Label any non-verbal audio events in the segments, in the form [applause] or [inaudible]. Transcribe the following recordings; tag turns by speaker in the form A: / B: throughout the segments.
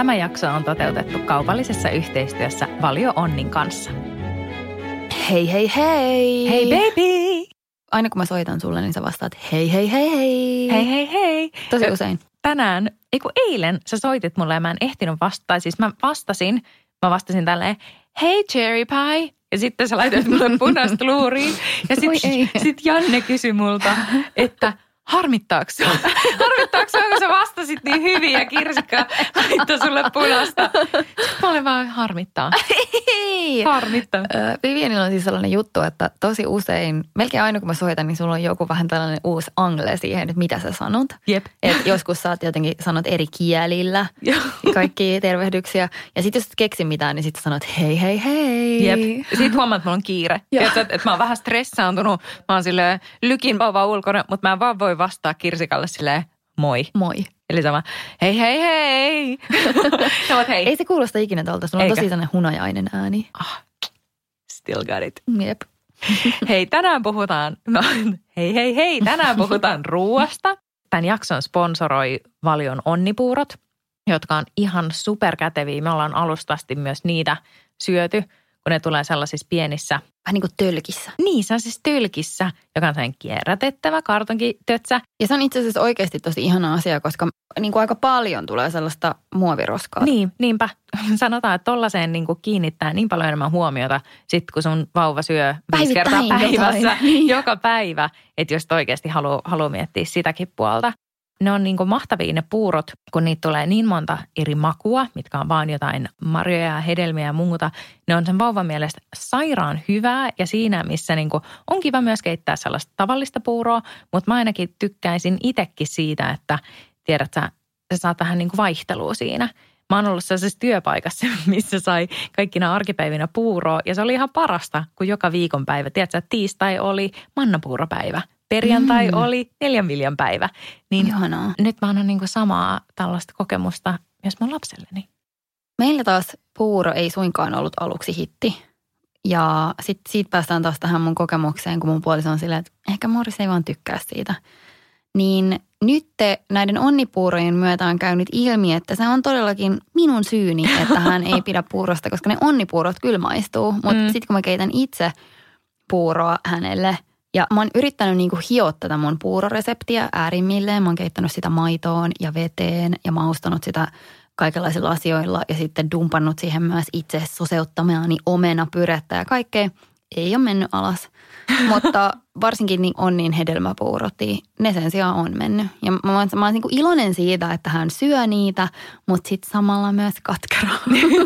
A: Tämä jakso on toteutettu kaupallisessa yhteistyössä Valio Onnin kanssa.
B: Hei hei hei!
A: Hey baby!
B: Aina kun mä soitan sulle, niin sä vastaat hei hei hei hei!
A: Hei hei hei!
B: Tosi
A: Ö,
B: usein.
A: Tänään, ei kun eilen sä soitit mulle ja mä en ehtinyt vastata. Siis mä vastasin, mä vastasin tälleen, hei cherry pie. Ja sitten sä laitoit mulle punaista luuriin. Ja sitten sit Janne kysyi multa, että harmittaako? [laughs] Harmittaako kun sä vastasit niin hyvin ja Kirsikka laittoi sulle punaista. Sitten mä olin vaan harmittaa.
B: Hei!
A: Harmittaa.
B: Ö, Vivianilla on siis sellainen juttu, että tosi usein, melkein aina kun mä soitan, niin sulla on joku vähän tällainen uusi angle siihen, että mitä sä sanot.
A: Jep.
B: Et joskus sä oot jotenkin sanot eri kielillä kaikki tervehdyksiä. Ja sitten jos et keksi mitään, niin sitten sanot hei hei hei.
A: Jep. Sitten huomaat, että mulla on kiire. Tiedätkö, että, että mä oon vähän stressaantunut. Mä oon silleen lykin vauva ulkona, mutta mä en vaan voi vastaa Kirsikalle silleen moi.
B: Moi.
A: Eli sama hei hei hei. [laughs] Sä oot hei.
B: Ei se kuulosta ikinä tuolta. Sulla on
A: Eikä.
B: tosi sellainen hunajainen ääni.
A: Ah, still got it.
B: Jep. [laughs]
A: Hei, tänään puhutaan, no, [laughs] hei hei hei, tänään puhutaan ruuasta. Tämän jakson sponsoroi Valion onnipuurot, jotka on ihan superkäteviä. Me ollaan alustasti myös niitä syöty, kun ne tulee sellaisissa pienissä
B: Vähän niin kuin tölkissä.
A: Niin, se on siis tylkissä, joka on sellainen kierrätettävä kartonkitötsä.
B: Ja se on itse asiassa oikeasti tosi ihana asia, koska niin kuin aika paljon tulee sellaista muoviroskaa.
A: Niin, niinpä. [laughs] Sanotaan, että tollaiseen niin kiinnittää niin paljon enemmän huomiota, sit kun sun vauva syö viisi kertaa päivässä,
B: jotain. [laughs]
A: Joka päivä, että jos oikeasti haluaa haluu miettiä sitäkin puolta. Ne on niin kuin mahtavia ne puurot, kun niitä tulee niin monta eri makua, mitkä on vaan jotain marjoja ja hedelmiä ja muuta. Ne on sen vauvan mielestä sairaan hyvää ja siinä, missä niin kuin on kiva myös keittää sellaista tavallista puuroa, mutta mä ainakin tykkäisin itsekin siitä, että tiedät sä, sä saat vähän niin kuin vaihtelua siinä. Mä oon ollut sellaisessa työpaikassa, [laughs] missä sai kaikkina arkipäivinä puuroa ja se oli ihan parasta, kun joka viikonpäivä. Tiedätkö, tiistai oli mannapuuropäivä, perjantai
B: Mm.
A: oli neljän viljan päivä. Niin
B: Ihanaa.
A: nyt mä annan niin samaa tällaista kokemusta myös mun lapselleni.
B: Meillä taas puuro ei suinkaan ollut aluksi hitti. Ja sitten siitä päästään taas tähän mun kokemukseen, kun mun puoliso on silleen, että ehkä Morris ei vaan tykkää siitä. Niin nyt näiden onnipuurojen myötä on käynyt ilmi, että se on todellakin minun syyni, että hän ei pidä puurosta, koska ne onnipuurot kyllä maistuu. Mutta
A: mm.
B: sitten kun mä keitän itse puuroa hänelle ja mä oon yrittänyt niinku hioa tätä mun puuroreseptiä äärimmilleen. Mä oon keittänyt sitä maitoon ja veteen ja maustanut sitä kaikenlaisilla asioilla ja sitten dumpannut siihen myös itse soseuttamaani omenapyrettä ja kaikkea. Ei ole mennyt alas, mutta varsinkin niin on niin hedelmäpuurot, ne sen sijaan on mennyt. Ja mä oon, mä oon niin kuin iloinen siitä, että hän syö niitä, mutta sitten samalla myös katkera.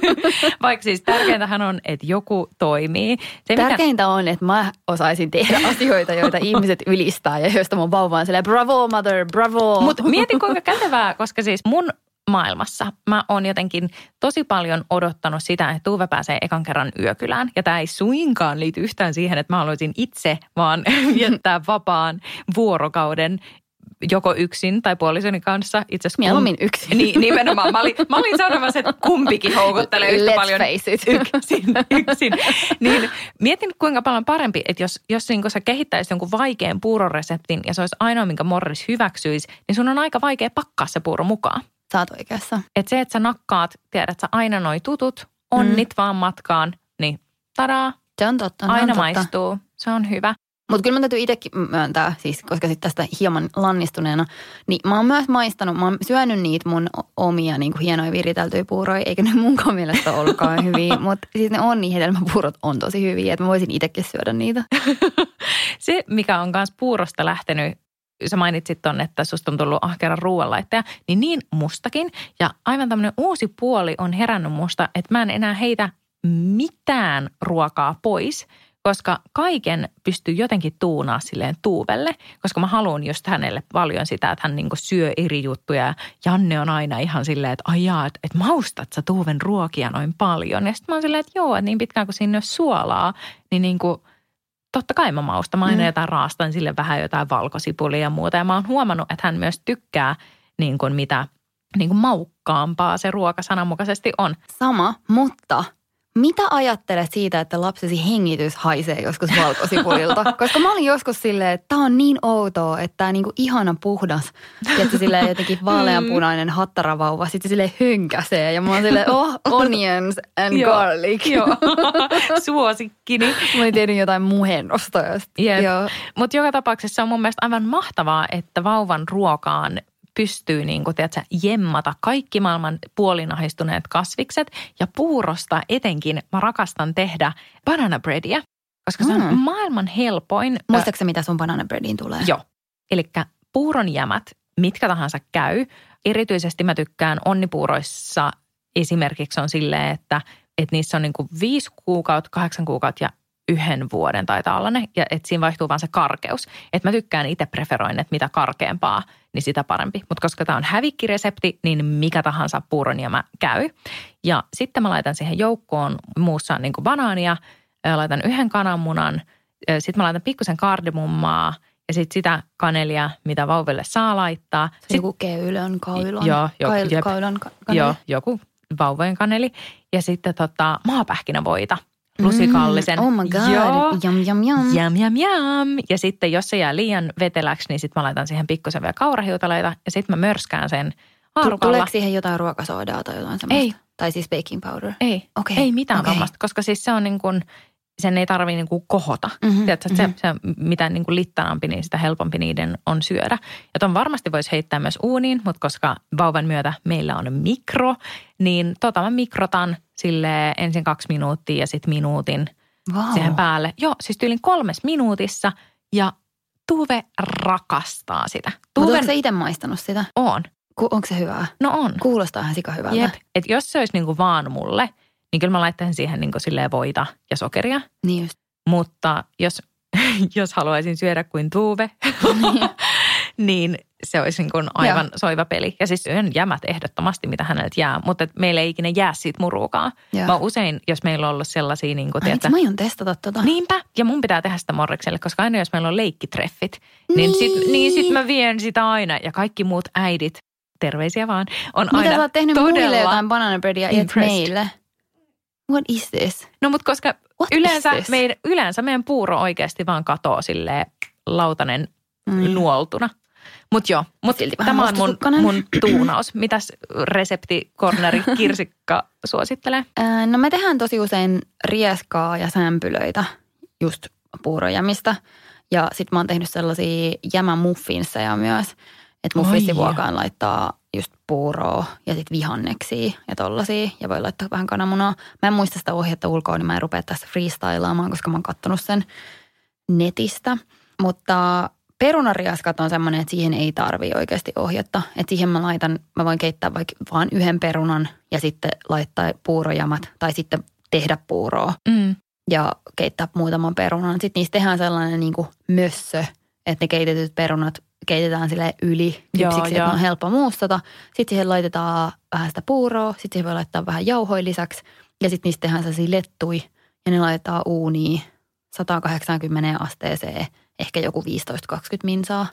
B: [laughs]
A: Vaikka siis tärkeintähän on, että joku toimii. Se,
B: Tärkeintä on, että mä osaisin tehdä [laughs] asioita, joita ihmiset ylistää ja joista mun vauva on silleen, bravo mother, bravo.
A: Mutta mieti kuinka kätevää, koska siis mun maailmassa mä oon jotenkin tosi paljon odottanut sitä, että Tuve pääsee ekan kerran yökylään. Ja tämä ei suinkaan liity yhtään siihen, että mä haluaisin itse vaan [laughs] viettää vapaan vuorokauden joko yksin tai puolisoni kanssa. Itse asiassa
B: Mieluummin yksin.
A: Niin, nimenomaan. Mä olin, mä olin sanomassa, että kumpikin houkuttelee yhtä
B: Let's
A: paljon yksin. yksin. Niin mietin kuinka paljon parempi, että jos, jos niin sä kehittäisit jonkun vaikean puuroreseptin ja se olisi ainoa, minkä Morris hyväksyisi, niin sun on aika vaikea pakkaa se puuro mukaan.
B: Sä oot oikeassa.
A: Että se, että sä nakkaat, tiedät sä aina noi tutut, onnit mm. vaan matkaan, niin tadaa,
B: Se on totta. on
A: aina
B: totta.
A: maistuu. Se on hyvä.
B: Mutta kyllä mä täytyy itsekin myöntää, siis, koska sitten tästä hieman lannistuneena, niin mä oon myös maistanut, mä oon syönyt niitä mun omia niin kuin hienoja viriteltyjä puuroja, eikä ne munkaan mielestä ollutkaan [laughs] hyviä, mutta siis ne on niin hedelmäpuurot on tosi hyviä, että mä voisin itsekin syödä niitä. [laughs]
A: Se, mikä on myös puurosta lähtenyt, sä mainitsit ton, että susta on tullut ahkera ruoanlaittaja, niin niin mustakin. Ja aivan tämmöinen uusi puoli on herännyt musta, että mä en enää heitä mitään ruokaa pois, koska kaiken pystyy jotenkin tuunaa silleen Tuuvelle, koska mä haluan just hänelle paljon sitä, että hän niinku syö eri juttuja. Ja Janne on aina ihan silleen, että ajaa, että, että maustat sä Tuuven ruokia noin paljon. Ja sitten mä oon silleen, että joo, että niin pitkään kuin siinä on suolaa, niin niinku – totta kai mä maustan. Mä aina mm. jotain raastan sille vähän jotain valkosipulia ja muuta. Ja mä oon huomannut, että hän myös tykkää niin kuin mitä niin kuin maukkaampaa se ruoka sananmukaisesti on.
B: Sama, mutta mitä ajattelet siitä, että lapsesi hengitys haisee joskus valkosipulilta? [laughs] Koska mä olin joskus silleen, että tämä on niin outoa, että tämä niinku ihana puhdas, että silleen jotenkin vaaleanpunainen hattaravauva sitten sille hönkäsee. Ja mä oon silleen, oh, onions and garlic.
A: Joo, [laughs] suosikkini.
B: mä olin tehnyt jotain muhennosta.
A: Mutta joka tapauksessa on mun mielestä aivan mahtavaa, että vauvan ruokaan pystyy niin kuin, tiedätkö, jemmata kaikki maailman puolinahistuneet kasvikset. Ja puurosta etenkin mä rakastan tehdä banana breadia, koska se on mm. maailman helpoin.
B: Muistaakseni mitä sun banana breadiin tulee?
A: Joo. Eli puuron jämät, mitkä tahansa käy. Erityisesti mä tykkään onnipuuroissa esimerkiksi on silleen, että, että niissä on niin kuin viisi kuukautta, kahdeksan kuukautta ja yhden vuoden taitaa olla ne, ja että siinä vaihtuu vaan se karkeus. Että mä tykkään itse preferoin, että mitä karkeampaa, niin sitä parempi. Mutta koska tämä on hävikkiresepti, niin mikä tahansa puuronjämä käy. Ja sitten mä laitan siihen joukkoon muussa niin kuin banaania, laitan yhden kananmunan, sitten mä laitan pikkusen kardemummaa ja sitten sitä kanelia, mitä vauville saa laittaa. Se
B: sit, joku keylön, kaulon,
A: joo, jo,
B: kail, jep, kaulon kaneli.
A: Joo, joku vauvojen kaneli. Ja sitten tota, maapähkinävoita – lusikallisen.
B: Mm, oh my god, Joo. jam jam jam.
A: Jam jam jam. Ja sitten jos se jää liian veteläksi, niin sitten mä laitan siihen pikkusen vielä kaurahiutaleita ja sitten mä mörskään sen haarukalla.
B: Tuleeko siihen jotain ruokasoodaa tai jotain semmoista?
A: Ei.
B: Tai siis baking powder?
A: Ei.
B: Okay.
A: Ei mitään
B: okay.
A: tuommoista, koska siis se on niin kuin – sen ei tarvitse niin kohota. Mm-hmm, Tiedätkö, mm-hmm. se, se, mitä niin kuin littanampi, niin sitä helpompi niiden on syödä. Ja ton varmasti voisi heittää myös uuniin, mutta koska vauvan myötä meillä on mikro, niin tota mä mikrotan sille ensin kaksi minuuttia ja sitten minuutin wow. siihen päälle. Joo, siis tyylin kolmes minuutissa ja Tuve rakastaa sitä.
B: Tuven... Mutta itse maistanut sitä?
A: On.
B: Ku, onko se hyvää?
A: No on.
B: Kuulostaa ihan sika hyvältä.
A: Jep. Et jos se olisi niin kuin vaan mulle – niin kyllä mä laittaisin siihen niin silleen voita ja sokeria.
B: Niin just.
A: Mutta jos, [laughs] jos haluaisin syödä kuin tuuve, niin, [laughs] niin se olisi niin kuin aivan Joo. soiva peli. Ja siis syön jämät ehdottomasti, mitä häneltä jää, mutta meillä ei ikinä jää siitä murukaan. Mä usein, jos meillä on ollut sellaisia... Niin kuin,
B: Ai, tiedätkö, mä aion testata tota.
A: Niinpä, ja mun pitää tehdä sitä morrikselle, koska aina jos meillä on leikkitreffit, niin, niin sit, niin sit mä vien sitä aina. Ja kaikki muut äidit, terveisiä vaan, on
B: Mitä
A: aina
B: sä oot tehnyt
A: todella
B: muille jotain banana breadia, et meille? What is this?
A: No mutta koska yleensä, meidän, yleensä meidän puuro oikeasti vaan katoo silleen lautanen mm. nuoltuna. Mutta joo, mut tämä on mun, mun tuunaus. Mitäs reseptikorneri Kirsikka suosittelee?
B: no me tehdään tosi usein rieskaa ja sämpylöitä just puurojämistä. Ja sit mä oon tehnyt sellaisia jämämuffinseja myös. Että muffinsivuokaan laittaa just puuroa ja sitten vihanneksia ja tollasia. Ja voi laittaa vähän kananmunaa. Mä en muista sitä ohjetta ulkoa, niin mä en rupea tässä freestylaamaan, koska mä oon kattonut sen netistä. Mutta perunariaskat on semmoinen, että siihen ei tarvi oikeasti ohjetta. Että siihen mä laitan, mä voin keittää vaikka vaan yhden perunan ja sitten laittaa puurojamat tai sitten tehdä puuroa. Mm. Ja keittää muutaman perunan. Sitten niistä tehdään sellainen niin kuin mössö, että ne keitetyt perunat keitetään sille yli kypsiksi, että on helppo muustata. Sitten siihen laitetaan vähän sitä puuroa, sitten siihen voi laittaa vähän jauhoja lisäksi. Ja sitten niistä tehdään sellaisia lettui ja ne laitetaan uuniin 180 asteeseen, ehkä joku 15-20 minsaa.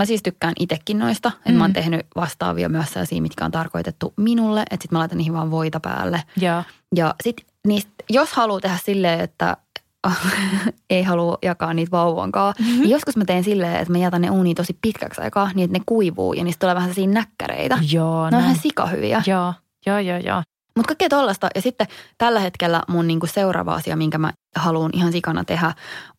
B: Mä siis tykkään itsekin noista. Mm. mä oon mm. tehnyt vastaavia myös sellaisia, mitkä on tarkoitettu minulle. Että sit mä laitan niihin vaan voita päälle.
A: Ja,
B: ja sit niistä, jos haluaa tehdä silleen, että [laughs] ei halua jakaa niitä vauvankaan. Mm-hmm. Niin joskus mä teen silleen, että mä jätän ne uuniin tosi pitkäksi aikaa, niin että ne kuivuu ja niistä tulee vähän sellaisia näkkäreitä.
A: Joo.
B: Ne on ihan sikahyviä.
A: Joo, joo, joo, joo.
B: Mutta kaikkea tollasta. Ja sitten tällä hetkellä mun niinku seuraava asia, minkä mä haluan ihan sikana tehdä,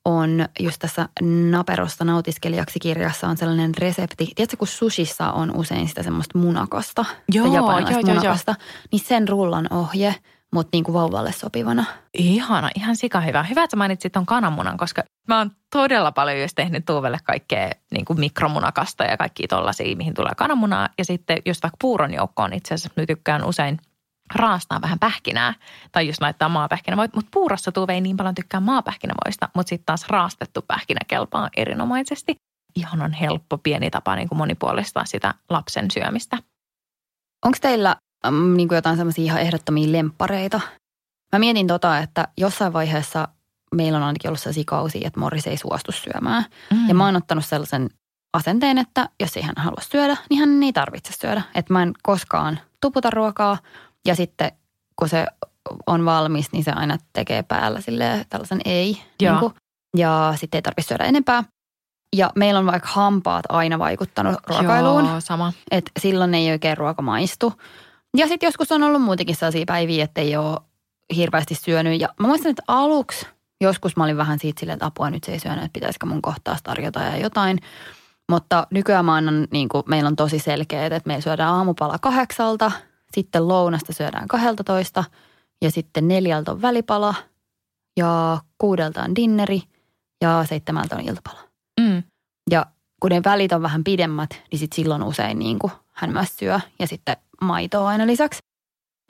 B: on just tässä Naperosta nautiskelijaksi kirjassa on sellainen resepti. Tiedätkö, kun sushissa on usein sitä semmoista munakasta,
A: joo, joo, joo,
B: munakasta, joo. niin sen rullan ohje – mutta niin kuin vauvalle sopivana.
A: Ihana, ihan sika hyvä. Hyvä, että mainitsit ton kananmunan, koska mä oon todella paljon just tehnyt Tuuvelle kaikkea niin kuin mikromunakasta ja kaikki tollaisia, mihin tulee kananmunaa. Ja sitten just vaikka puuron joukkoon itse asiassa nyt tykkään usein raastaa vähän pähkinää tai jos laittaa maapähkinävoit. Mutta puurossa Tuve ei niin paljon tykkää maapähkinävoista, mutta sitten taas raastettu pähkinä kelpaa erinomaisesti. Ihan on helppo pieni tapa niin kuin monipuolistaa sitä lapsen syömistä.
B: Onko teillä mm, niin kuin jotain semmoisia ihan ehdottomia lemppareita? Mä mietin tota, että jossain vaiheessa meillä on ainakin ollut sellaisia kausia, että Morris ei suostu syömään. Mm. Ja mä oon ottanut sellaisen asenteen, että jos ei hän halua syödä, niin hän ei tarvitse syödä. Että mä en koskaan tuputa ruokaa ja sitten kun se on valmis, niin se aina tekee päällä sille tällaisen ei. Niin kuin, ja sitten ei tarvitse syödä enempää. Ja meillä on vaikka hampaat aina vaikuttanut ruokailuun.
A: Joo, sama.
B: Että silloin ei oikein ruoka maistu. Ja sitten joskus on ollut muutenkin sellaisia päiviä, että ei ole hirveästi syönyt. Ja mä muistan, että aluksi joskus mä olin vähän siitä silleen, että apua nyt se ei syönyt, että pitäisikö mun kohtaa tarjota ja jotain. Mutta nykyään mä annan, niin kuin, meillä on tosi selkeä, että meillä syödään aamupala kahdeksalta, sitten lounasta syödään kahdelta ja sitten neljältä on välipala ja kuudelta on dinneri ja seitsemältä on iltapala.
A: Mm.
B: Ja kun ne välit on vähän pidemmät, niin sit silloin usein niin kuin hän myös syö ja sitten maitoa aina lisäksi.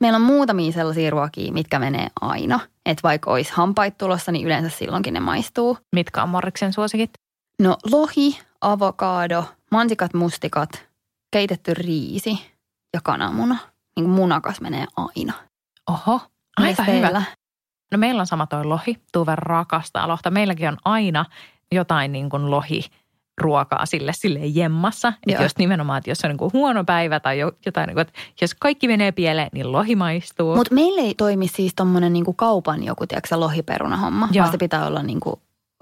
B: Meillä on muutamia sellaisia ruokia, mitkä menee aina. Että vaikka olisi hampait tulossa, niin yleensä silloinkin ne maistuu.
A: Mitkä on Morriksen suosikit?
B: No lohi, avokaado, mansikat, mustikat, keitetty riisi ja kananmuna. Niin kuin munakas menee aina.
A: Oho, aika hyvä. No meillä on sama toi lohi. Tuve rakastaa lohta. Meilläkin on aina jotain niin kuin lohi ruokaa sille sille jemmassa. Että jos nimenomaan, että jos on niin kuin huono päivä tai jotain, niin kuin, että jos kaikki menee pieleen, niin lohi maistuu.
B: Mutta meillä ei toimi siis tommonen niin kaupan joku, tiedätkö lohiperunahomma, Joo. vaan se pitää olla niin kuin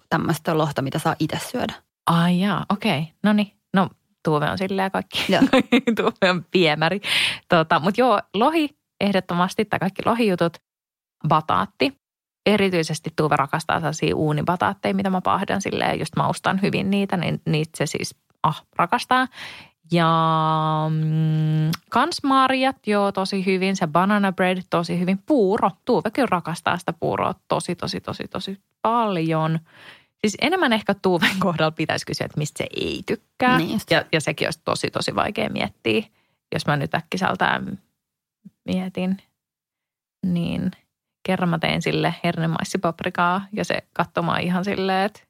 B: tämmöistä lohta, mitä saa itse syödä.
A: Ai jaa, okei. Okay. No niin, no Tuve on silleen kaikki. [laughs] Tuve on viemäri. Tota, Mutta joo, lohi ehdottomasti, tai kaikki lohijutut, bataatti. Erityisesti Tuve rakastaa sellaisia uunibataatteja, mitä mä pahdan silleen, just maustan hyvin niitä, niin niitä se siis ah, rakastaa. Ja mm, kans marjat, joo, tosi hyvin. Se banana bread, tosi hyvin. Puuro, Tuve kyllä rakastaa sitä puuroa tosi, tosi, tosi, tosi paljon. Siis enemmän ehkä Tuuven [laughs] kohdalla pitäisi kysyä, että mistä se ei tykkää.
B: Niin
A: ja, ja sekin olisi tosi, tosi vaikea miettiä. Jos mä nyt äkkiseltään mietin, niin kerran mä tein sille hernemaissipaprikaa ja se katsomaan ihan silleen, että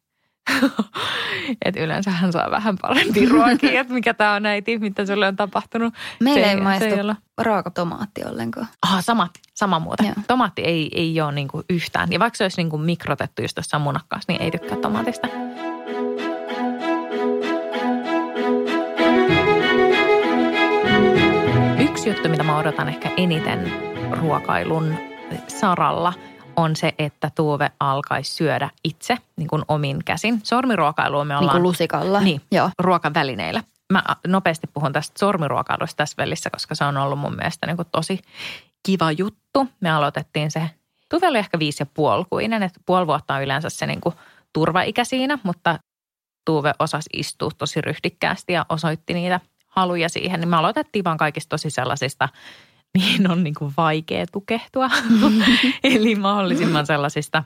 A: [laughs] että yleensä hän saa vähän parempi [laughs] ruokia, että mikä tämä on äiti, mitä sulle on tapahtunut.
B: Meillä se, ei maistu ei raaka tomaatti ollenkaan.
A: Aha, sama, sama muuta. Joo. Tomaatti ei, ei ole niinku yhtään. Ja vaikka se olisi niinku mikrotettu just tuossa munakkaassa, niin ei tykkää tomaatista. Yksi juttu, mitä mä odotan ehkä eniten ruokailun saralla – on se, että Tuove alkaisi syödä itse niin kuin omin käsin. Sormiruokailua me ollaan... Niin
B: kuin lusikalla.
A: Niin, Joo. ruokavälineillä. Mä nopeasti puhun tästä sormiruokailusta tässä välissä, koska se on ollut mun mielestä niin kuin tosi kiva juttu. Me aloitettiin se, Tuve oli ehkä viisi ja puolikuinen, että puoli vuotta on yleensä se niin kuin turvaikä siinä, mutta Tuve osasi istua tosi ryhdikkäästi ja osoitti niitä haluja siihen. Niin me aloitettiin vaan kaikista tosi sellaisista mihin [laughs] on niin kuin vaikea tukehtua. [laughs] Eli mahdollisimman sellaisista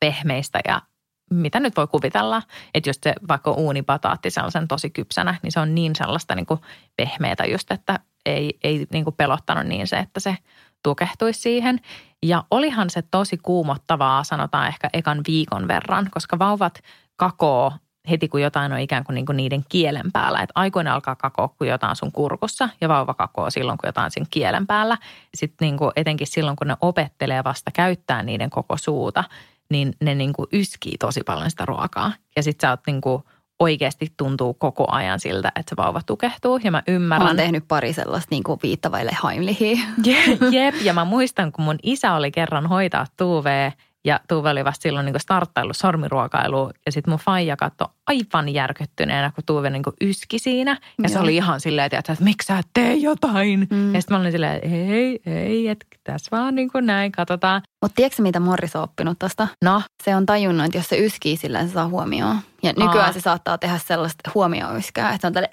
A: pehmeistä ja mitä nyt voi kuvitella, että jos se vaikka uunipataatti sellaisen tosi kypsänä, niin se on niin sellaista niin kuin pehmeätä just, että ei, ei niin kuin pelottanut niin se, että se tukehtuisi siihen. Ja olihan se tosi kuumottavaa, sanotaan ehkä ekan viikon verran, koska vauvat kakoo heti kun jotain on ikään kuin, niin kuin niiden kielen päällä. Että aikuinen alkaa kakoa, kun jotain sun kurkussa ja vauva kakoo silloin, kun jotain sen kielen päällä. Sitten niin kuin etenkin silloin, kun ne opettelee vasta käyttää niiden koko suuta, niin ne niin kuin yskii tosi paljon sitä ruokaa. Ja sitten sä oot niin kuin oikeasti tuntuu koko ajan siltä, että se vauva tukehtuu. Ja mä ymmärrän. Mä
B: oon tehnyt pari sellaista niin kuin viittavaille haimlihiä. [laughs]
A: Jep, ja mä muistan, kun mun isä oli kerran hoitaa Tuuvea ja Tuve oli vasta silloin niin starttaillut sormiruokailuun. Ja sitten mun faija katsoi aivan järkyttyneenä, kun Tuve niin yski siinä. Ja Joo. se oli ihan silleen, että, että miksi sä et tee jotain? Mm. Ja sitten mä olin silleen, että ei, ei, että tässä vaan niin kuin näin, katsotaan.
B: Mutta tiedätkö mitä Morris on oppinut tästä?
A: No?
B: Se on tajunnut, että jos se yskii sillä, se saa huomioon. Ja nykyään Aa. se saattaa tehdä sellaista huomioyskää, että on tälle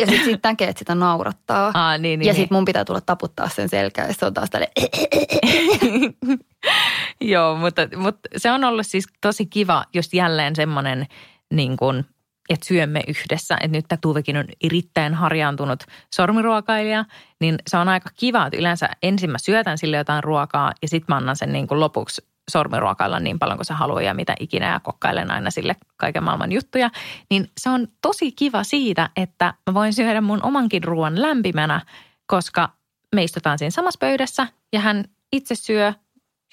B: ja sitten sit näkee, että sitä naurattaa.
A: Aa, niin, niin,
B: ja sitten niin. mun pitää tulla taputtaa sen selkää, ja se on taas tälle [laughs]
A: Joo, mutta, mutta se on ollut siis tosi kiva just jälleen semmoinen niin kuin että syömme yhdessä. Että nyt Tuvekin on erittäin harjaantunut sormiruokailija, niin se on aika kiva, että yleensä ensin mä syötän sille jotain ruokaa ja sitten mä annan sen niin kuin lopuksi sormiruokailla niin paljon kuin se haluaa ja mitä ikinä ja kokkailen aina sille kaiken maailman juttuja. Niin se on tosi kiva siitä, että mä voin syödä mun omankin ruoan lämpimänä, koska me istutaan siinä samassa pöydässä ja hän itse syö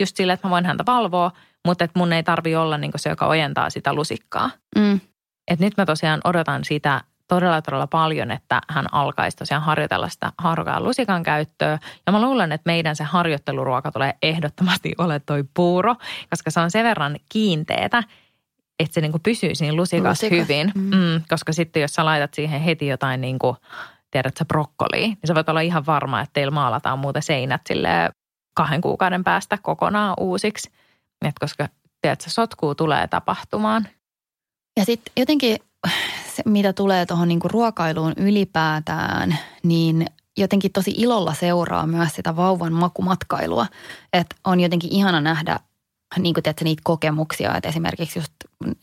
A: just sille, että mä voin häntä valvoa, mutta että mun ei tarvi olla niin se, joka ojentaa sitä lusikkaa. Mm. Et nyt mä tosiaan odotan sitä todella todella paljon, että hän alkaisi tosiaan harjoitella sitä haarukaan lusikan käyttöä. Ja mä luulen, että meidän se harjoitteluruoka tulee ehdottomasti [laughs] ole toi puuro, koska se on sen verran kiinteetä, että se niinku pysyy siinä lusikassa Lusikas. hyvin. Mm. Mm, koska sitten jos sä laitat siihen heti jotain niin kuin, tiedätkö, brokkoliin, niin sä voit olla ihan varma, että teillä maalataan muuten seinät sille kahden kuukauden päästä kokonaan uusiksi. Et koska, tiedätkö, sotkuu tulee tapahtumaan.
B: Ja sitten jotenkin se, mitä tulee tuohon niinku ruokailuun ylipäätään, niin jotenkin tosi ilolla seuraa myös sitä vauvan makumatkailua. Että on jotenkin ihana nähdä niin kuin teetkö, niitä kokemuksia, että esimerkiksi just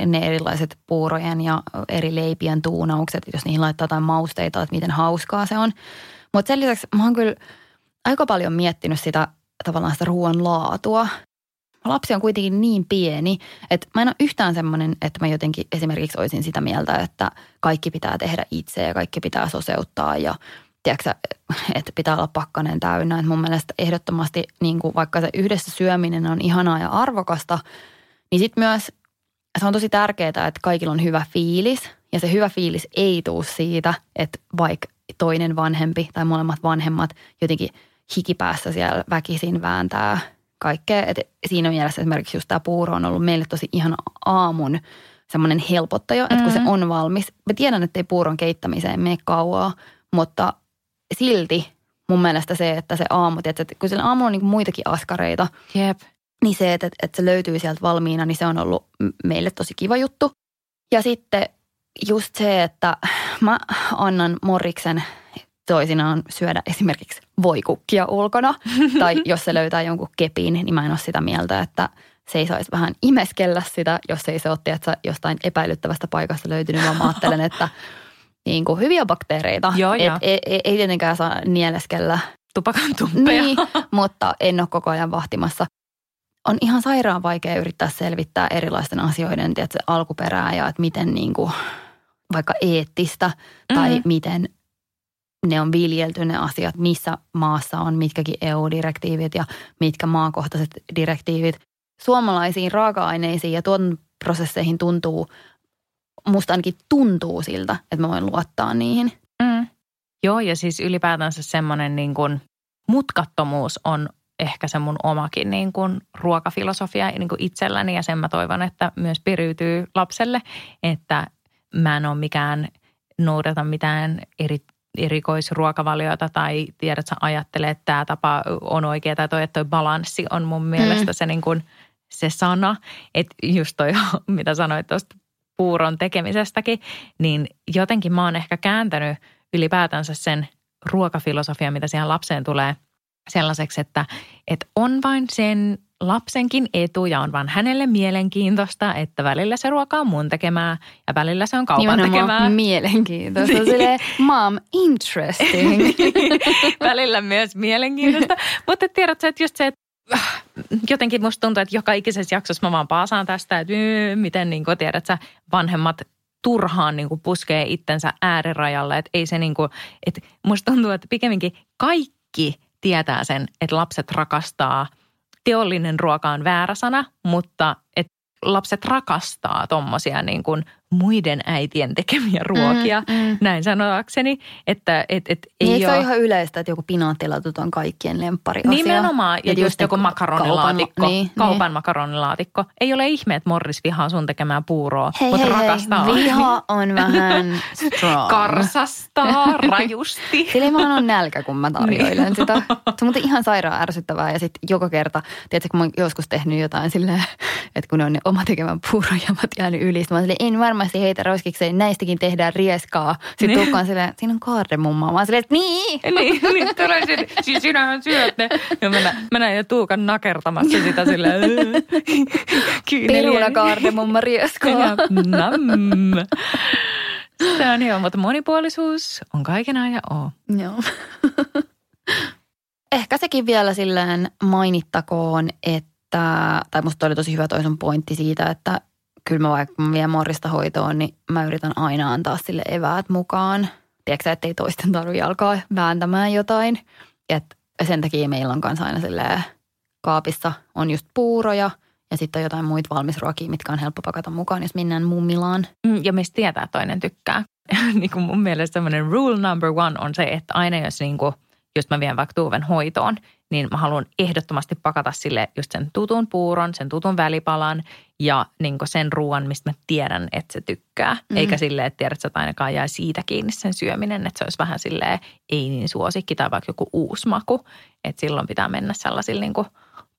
B: ne erilaiset puurojen ja eri leipien tuunaukset, jos niihin laittaa jotain mausteita, että miten hauskaa se on. Mutta sen lisäksi mä oon kyllä aika paljon miettinyt sitä tavallaan sitä ruoan laatua lapsi on kuitenkin niin pieni, että mä en ole yhtään semmoinen, että mä jotenkin esimerkiksi olisin sitä mieltä, että kaikki pitää tehdä itse ja kaikki pitää soseuttaa ja tiedätkö, että pitää olla pakkanen täynnä. Että mun mielestä ehdottomasti, niin kuin vaikka se yhdessä syöminen on ihanaa ja arvokasta, niin sitten myös se on tosi tärkeää, että kaikilla on hyvä fiilis. Ja se hyvä fiilis ei tuu siitä, että vaikka toinen vanhempi tai molemmat vanhemmat jotenkin hikipäässä siellä väkisin vääntää kaikkea. Et siinä mielessä esimerkiksi just tämä puuro on ollut meille tosi ihan aamun semmoinen helpottaja, että kun mm-hmm. se on valmis. Mä tiedän, että ei puuron keittämiseen mene kauaa, mutta silti mun mielestä se, että se aamu, että kun sillä aamulla on niin muitakin askareita,
A: Jep.
B: niin se, että, että se löytyy sieltä valmiina, niin se on ollut meille tosi kiva juttu. Ja sitten just se, että mä annan Morriksen toisinaan syödä esimerkiksi voikukkia ulkona. [laughs] tai jos se löytää jonkun kepin, niin mä en ole sitä mieltä, että se ei saisi vähän imeskellä sitä, jos ei se ole että jostain epäilyttävästä paikasta löytynyt, vaan mä ajattelen, että niin kuin hyviä bakteereita.
A: Joo, Et,
B: ei, ei, ei tietenkään saa nieleskellä.
A: Tupakan tumpeja.
B: Niin, [laughs] mutta en ole koko ajan vahtimassa. On ihan sairaan vaikea yrittää selvittää erilaisten asioiden tiedätkö, alkuperää ja että miten niin kuin, vaikka eettistä tai mm-hmm. miten ne on viljelty ne asiat, missä maassa on mitkäkin EU-direktiivit ja mitkä maakohtaiset direktiivit. Suomalaisiin raaka-aineisiin ja tuon prosesseihin tuntuu, musta ainakin tuntuu siltä, että mä voin luottaa niihin.
A: Mm. Joo, ja siis ylipäätänsä semmoinen niin kuin mutkattomuus on ehkä se mun omakin niin kuin ruokafilosofia niin kuin itselläni ja sen mä toivon, että myös periytyy lapselle, että mä en ole mikään noudata mitään eri erikoisruokavaliota tai tiedät, sä ajattelee, että tämä tapa on oikea tai toi, että toi balanssi on mun mielestä mm. se, niin kuin, se sana. Että just toi, [laughs] mitä sanoit tuosta puuron tekemisestäkin, niin jotenkin mä oon ehkä kääntänyt ylipäätänsä sen ruokafilosofian, mitä siihen lapseen tulee sellaiseksi, että, että on vain sen lapsenkin etu ja on vaan hänelle mielenkiintoista, että välillä se ruoka on mun tekemää ja välillä se on kaupan Nimenomaan tekemää.
B: mielenkiintoista. Niin. [laughs] Silleen, mom, interesting. [laughs]
A: välillä myös mielenkiintoista. Mutta tiedätkö, että just se, että äh, jotenkin musta tuntuu, että joka ikisessä jaksossa mä vaan paasaan tästä, että miten niin kuin, tiedät sä, vanhemmat turhaan niin kuin puskee itsensä äärirajalle. Että ei se niin kuin, että musta tuntuu, että pikemminkin kaikki tietää sen, että lapset rakastaa – teollinen ruoka on väärä sana, mutta että lapset rakastaa tuommoisia niin kuin muiden äitien tekemiä ruokia, mm, mm. näin sanoakseni. Että et, et
B: ei niin, ole... se ole ihan yleistä, että joku pinaattilatut on kaikkien lemppari
A: Nimenomaan, ja, ja just joku makaronilaatikko, kaupan, niin, kaupan niin. makaronilaatikko. Ei ole ihme, että Morris vihaa sun tekemää puuroa, hei, mutta hei, rakastaa.
B: Hei, viha on vähän strong.
A: Karsastaa [laughs] rajusti.
B: Sillä mä on nälkä, kun mä tarjoilen niin. sitä. Se on muuten ihan sairaan ärsyttävää ja sitten joka kerta, tiedätkö, kun mä oon joskus tehnyt jotain silleen, että kun ne on ne oma tekemän puurojamat jäänyt yli, mä silleen, en varmasti heitä roskikseen, näistäkin tehdään rieskaa. Sitten niin. Tukkaan silleen, siinä on kaardemummaa. Mä silleen, että niin.
A: niin, niin sitten, siis sinähän syöt ne. Ja mä, mä näin jo Tuukan nakertamassa sitä silleen.
B: Peruna kaardemumma rieskaa.
A: Nam. Se on hyvä, mutta monipuolisuus on kaiken ajan oo.
B: Joo. Ehkä sekin vielä silleen mainittakoon, että, tai musta oli tosi hyvä toisen pointti siitä, että kyllä mä vaikka mä vien Morrista hoitoon, niin mä yritän aina antaa sille eväät mukaan. Tiedätkö että ei toisten tarvitse alkaa vääntämään jotain. Et sen takia meillä on kanssa aina silleen kaapissa on just puuroja ja sitten on jotain muita valmisruokia, mitkä on helppo pakata mukaan, jos mennään mummilaan.
A: Mm, Ja mistä tietää, toinen tykkää. [laughs] niin kuin mun mielestä semmoinen rule number one on se, että aina jos niin kuin, just mä vien vaikka Tuuven hoitoon, niin mä haluan ehdottomasti pakata sille just sen tutun puuron, sen tutun välipalan ja niin sen ruoan, mistä mä tiedän, että se tykkää. Mm. Eikä silleen, että tiedät, että ainakaan jää siitä kiinni sen syöminen, että se olisi vähän silleen ei niin suosikki tai vaikka joku uusi maku. Että silloin pitää mennä sellaisilla niin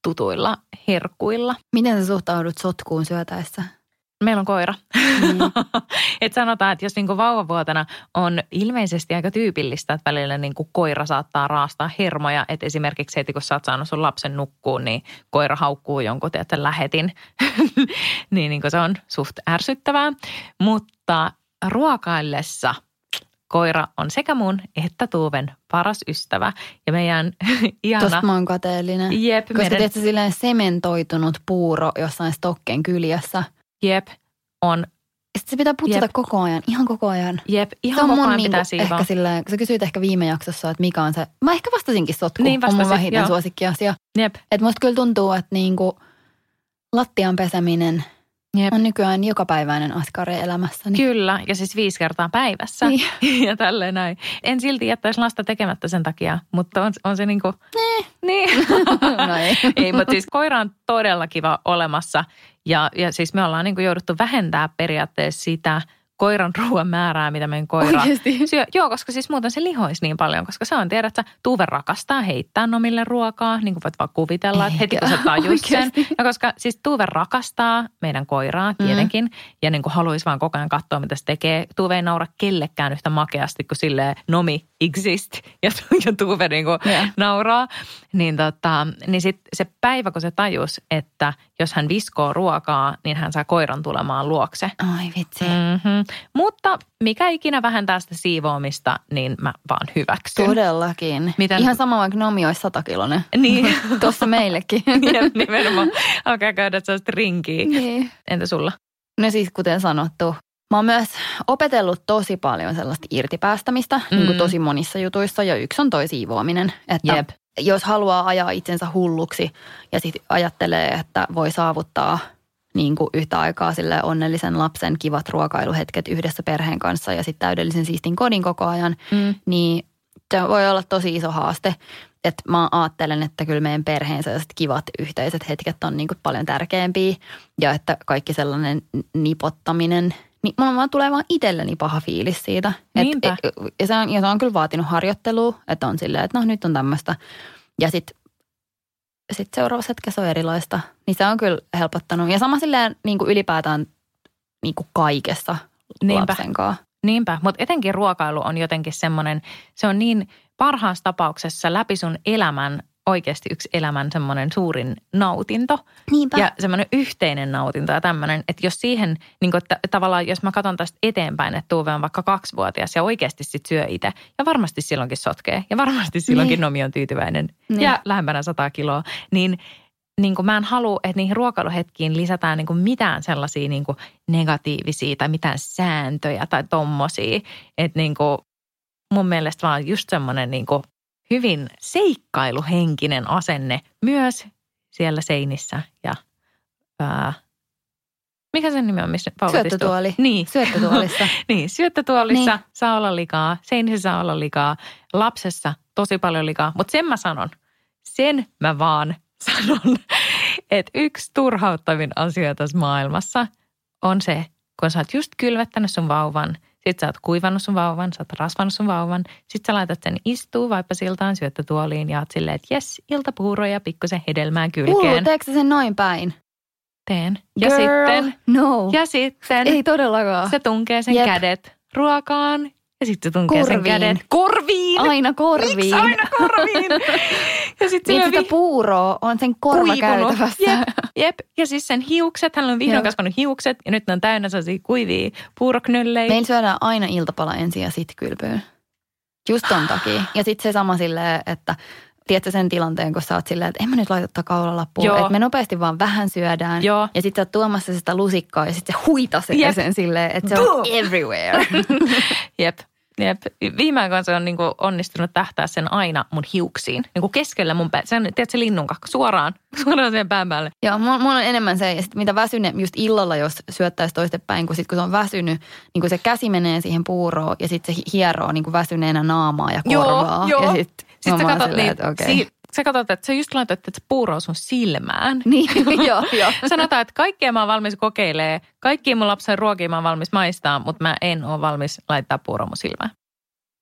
A: tutuilla herkkuilla.
B: Miten sä suhtaudut sotkuun syötäessä?
A: Meillä on koira.
B: Niin. [laughs]
A: et sanotaan, että jos niinku vauvavuotena on ilmeisesti aika tyypillistä, että välillä niinku koira saattaa raastaa hermoja. Että esimerkiksi heti kun sä oot saanut sun lapsen nukkuun, niin koira haukkuu jonkun teetä lähetin. [laughs] niin niinku se on suht ärsyttävää. Mutta ruokaillessa koira on sekä mun että Tuuven paras ystävä. Ja meidän [laughs] ihana...
B: Tosta mä oon kateellinen.
A: Jep,
B: Koska
A: meidän,
B: tiedätkö silleen sementoitunut puuro jossain stokken kyljessä.
A: Jep, on,
B: Sitten se pitää putsata
A: Jep.
B: koko ajan, ihan koko ajan.
A: jep,
B: Se
A: ihan
B: on
A: koko
B: mun
A: ajan
B: niinku,
A: pitää siivoa.
B: ehkä silleen, kun sä kysyit ehkä viime jaksossa, että mikä on se, mä ehkä vastasinkin sotku,
A: Niin
B: on mun vähiten
A: joo.
B: suosikkiasia.
A: Jep,
B: Että musta kyllä tuntuu, että niinku lattian peseminen
A: jep.
B: on nykyään jokapäiväinen askari elämässäni.
A: Kyllä, ja siis viisi kertaa päivässä.
B: Niin. [laughs]
A: ja tälleen näin. En silti jättäisi lasta tekemättä sen takia, mutta on, on se niinku...
B: Nee.
A: Niin. [laughs]
B: No ei. [laughs]
A: ei, mutta siis koira on todella kiva olemassa. Ja, ja siis me ollaan niinku jouduttu vähentää periaatteessa sitä koiran ruoan määrää, mitä meidän koira
B: Oikeesti?
A: syö. Joo, koska siis muuten se lihoisi niin paljon, koska se on, tiedät sä, Tuve rakastaa heittää nomille ruokaa, niin kuin voit vaan kuvitella, että heti kun sä
B: Eikä,
A: tajus sen. Ja koska siis Tuve rakastaa meidän koiraa tietenkin, mm. ja niin kuin haluaisi vaan koko ajan katsoa, mitä se tekee. Tuve ei naura kellekään yhtä makeasti kuin silleen nomi exist, ja, ja Tuve niin kuin
B: Joo.
A: nauraa. Niin, tota, niin sit se päivä, kun se tajus, että jos hän viskoo ruokaa, niin hän saa koiran tulemaan luokse.
B: Ai vitsi.
A: Mm-hmm. Mutta mikä ikinä vähentää sitä siivoamista, niin mä vaan hyväksyn.
B: Todellakin.
A: Miten-
B: Ihan sama vaikka Nomi olisi satakilonen.
A: Niin. [laughs]
B: Tuossa meillekin. [laughs]
A: Jep, nimenomaan. Alkaa käydä sellaista rinkiä.
B: niin.
A: Entä sulla?
B: No siis kuten sanottu, mä oon myös opetellut tosi paljon sellaista irtipäästämistä, mm. niin kuin
A: Mm.
B: tosi monissa jutuissa, ja yksi on toi siivoaminen. Että
A: Jep.
B: Jos haluaa ajaa itsensä hulluksi ja sitten ajattelee, että voi saavuttaa niin kuin yhtä aikaa sille onnellisen lapsen kivat ruokailuhetket yhdessä perheen kanssa ja sitten täydellisen siistin kodin koko ajan,
A: Mm.
B: niin se voi olla tosi iso haaste. Että mä ajattelen, että kyllä meidän perheen sellaiset kivat yhteiset hetket on niin kuin paljon tärkeämpiä ja että kaikki sellainen nipottaminen, niin mulla vaan tulee vaan itselleni paha fiilis siitä. Et,
A: Niinpä.
B: ja, se on, ja se on kyllä vaatinut harjoittelua, että on silleen, että no nyt on tämmöistä. Ja sitten sit seuraavassa hetkessä on erilaista. Niin se on kyllä helpottanut. Ja sama silleen niin kuin ylipäätään niin kuin kaikessa
A: Niinpä.
B: lapsen kanssa.
A: Niinpä, mutta etenkin ruokailu on jotenkin semmoinen, se on niin parhaassa tapauksessa läpi sun elämän oikeasti yksi elämän semmoinen suurin nautinto
B: Niinpä.
A: ja semmoinen yhteinen nautinto ja tämmöinen, että jos siihen, niin kuin, että tavallaan jos mä katson tästä eteenpäin, että Tuve on vaikka kaksivuotias ja oikeasti sit syö itse ja varmasti silloinkin sotkee ja varmasti silloinkin
B: Niin.
A: Nomi on tyytyväinen
B: Niin.
A: ja lähempänä 100 kiloa, niin niin kuin mä en halua, että niihin ruokailuhetkiin lisätään niin kuin mitään sellaisia niin kuin negatiivisia tai mitään sääntöjä tai tommosia. Että niin kuin mun mielestä vaan just semmoinen niin kuin hyvin seikkailuhenkinen asenne myös siellä seinissä ja ää, mikä sen nimi on, missä istuu?
B: Syöttötuoli.
A: Niin,
B: Syöttötuolissa. [laughs]
A: niin, syöttötuolissa
B: Niin.
A: saa olla likaa, seinissä saa olla likaa, lapsessa tosi paljon likaa. Mutta sen mä sanon, sen mä vaan [laughs] sanon, että yksi turhauttavin asia tässä maailmassa on se, kun sä oot just kylvettänyt sun vauvan, sit sä oot kuivannut sun vauvan, sä oot rasvannut sun vauvan, sit sä laitat sen istuu vaippasiltaan syöttötuoliin ja oot silleen, että jes, iltapuuroja, pikkusen hedelmää kylkeen.
B: sä sen noin päin?
A: Teen. Ja
B: Girl,
A: sitten,
B: no.
A: ja sitten
B: Ei todellakaan.
A: se tunkee sen
B: Jep.
A: kädet ruokaan Ja sitten se tunkee sen
B: Korviin.
A: käden. Korviin!
B: Aina korviin.
A: Miksi aina korviin? ja sitten
B: Niin sitä puuroa on sen korva käytävässä.
A: Jep, jep. Ja siis sen hiukset, hänellä on vihdoin kasvanut hiukset ja nyt ne on täynnä sellaisia kuivia puuroknöllejä.
B: Meillä syödään aina iltapala ensin ja sitten kylpyyn. Just ton takia. Ja sitten se sama silleen, että tiedätkö sen tilanteen, kun sä oot silleen, että en mä nyt laita tätä kaulalappuun.
A: Joo.
B: Että me nopeasti vaan vähän syödään.
A: Joo.
B: Ja sitten sä oot tuomassa sitä lusikkaa ja sitten se huitasee
A: Jep.
B: sen silleen, että se on everywhere. [laughs] [laughs]
A: Jep. Jep. Viime aikoina se on niinku onnistunut tähtää sen aina mun hiuksiin. Niinku keskellä mun pää. Se on, tiedätkö, linnunkakka suoraan, [laughs] suoraan sen pään päälle.
B: Joo, mulla, mulla on enemmän se, ja sit mitä väsyne just illalla, jos syöttäisi toistepäin, kun sit kun se on väsynyt, niin se käsi menee siihen puuroon ja sitten se hieroo niin kuin väsyneenä naamaa ja
A: Joo,
B: korvaa.
A: joo.
B: Ja sit,
A: Sitten sä katsot,
B: silleen,
A: niin,
B: okei.
A: si- sä katsot, että sä just laitat, että se puuro sun silmään. [laughs]
B: Niin, joo, [laughs] joo.
A: Sanotaan, että kaikkea mä oon valmis kokeilee. Kaikki mun lapsen ruokia mä oon valmis maistaa, mutta mä en ole valmis laittaa puuroa mun silmään.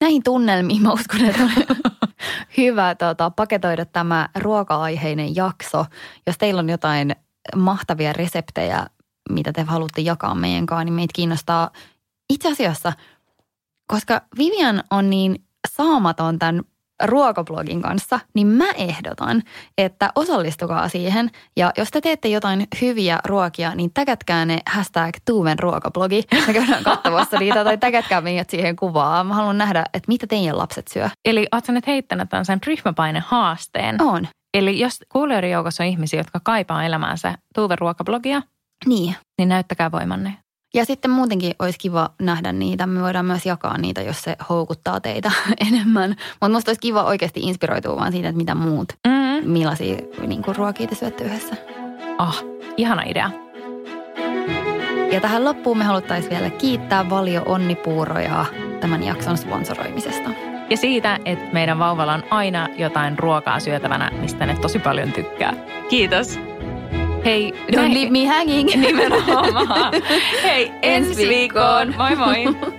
B: Näihin tunnelmiin mä uskon, että on [laughs] hyvä tota, paketoida tämä ruoka-aiheinen jakso. Jos teillä on jotain mahtavia reseptejä, mitä te haluatte jakaa meidän kanssa, niin meitä kiinnostaa itse asiassa, koska Vivian on niin saamaton tämän ruokablogin kanssa, niin mä ehdotan, että osallistukaa siihen. Ja jos te teette jotain hyviä ruokia, niin tägätkää ne hashtag Tuuven ruokablogi. Me käydään katsomassa niitä tai tägätkää meidät siihen kuvaan. Mä haluan nähdä, että mitä teidän lapset syö.
A: Eli oot sä nyt heittänyt tämän sen ryhmäpaine haasteen.
B: On.
A: Eli jos kuulijoiden joukossa on ihmisiä, jotka kaipaa elämäänsä Tuuven ruokablogia,
B: Niin.
A: niin näyttäkää voimanne.
B: Ja sitten muutenkin olisi kiva nähdä niitä. Me voidaan myös jakaa niitä, jos se houkuttaa teitä [laughs] enemmän. Mutta musta olisi kiva oikeasti inspiroitua vaan siitä, että mitä muut,
A: Mm.
B: millaisia niin kuin ruokia te syötte yhdessä.
A: Ah, ihana idea.
B: Ja tähän loppuun me haluttaisiin vielä kiittää Valio Onnipuuroja tämän jakson sponsoroimisesta.
A: Ja siitä, että meidän vauvalla on aina jotain ruokaa syötävänä, mistä ne tosi paljon tykkää. Kiitos. Hei,
B: Don't
A: näin-
B: leave me hanging.
A: Nimenomaan. [laughs] Hei, ensi
B: viikkoon.
A: Moi moi. [laughs]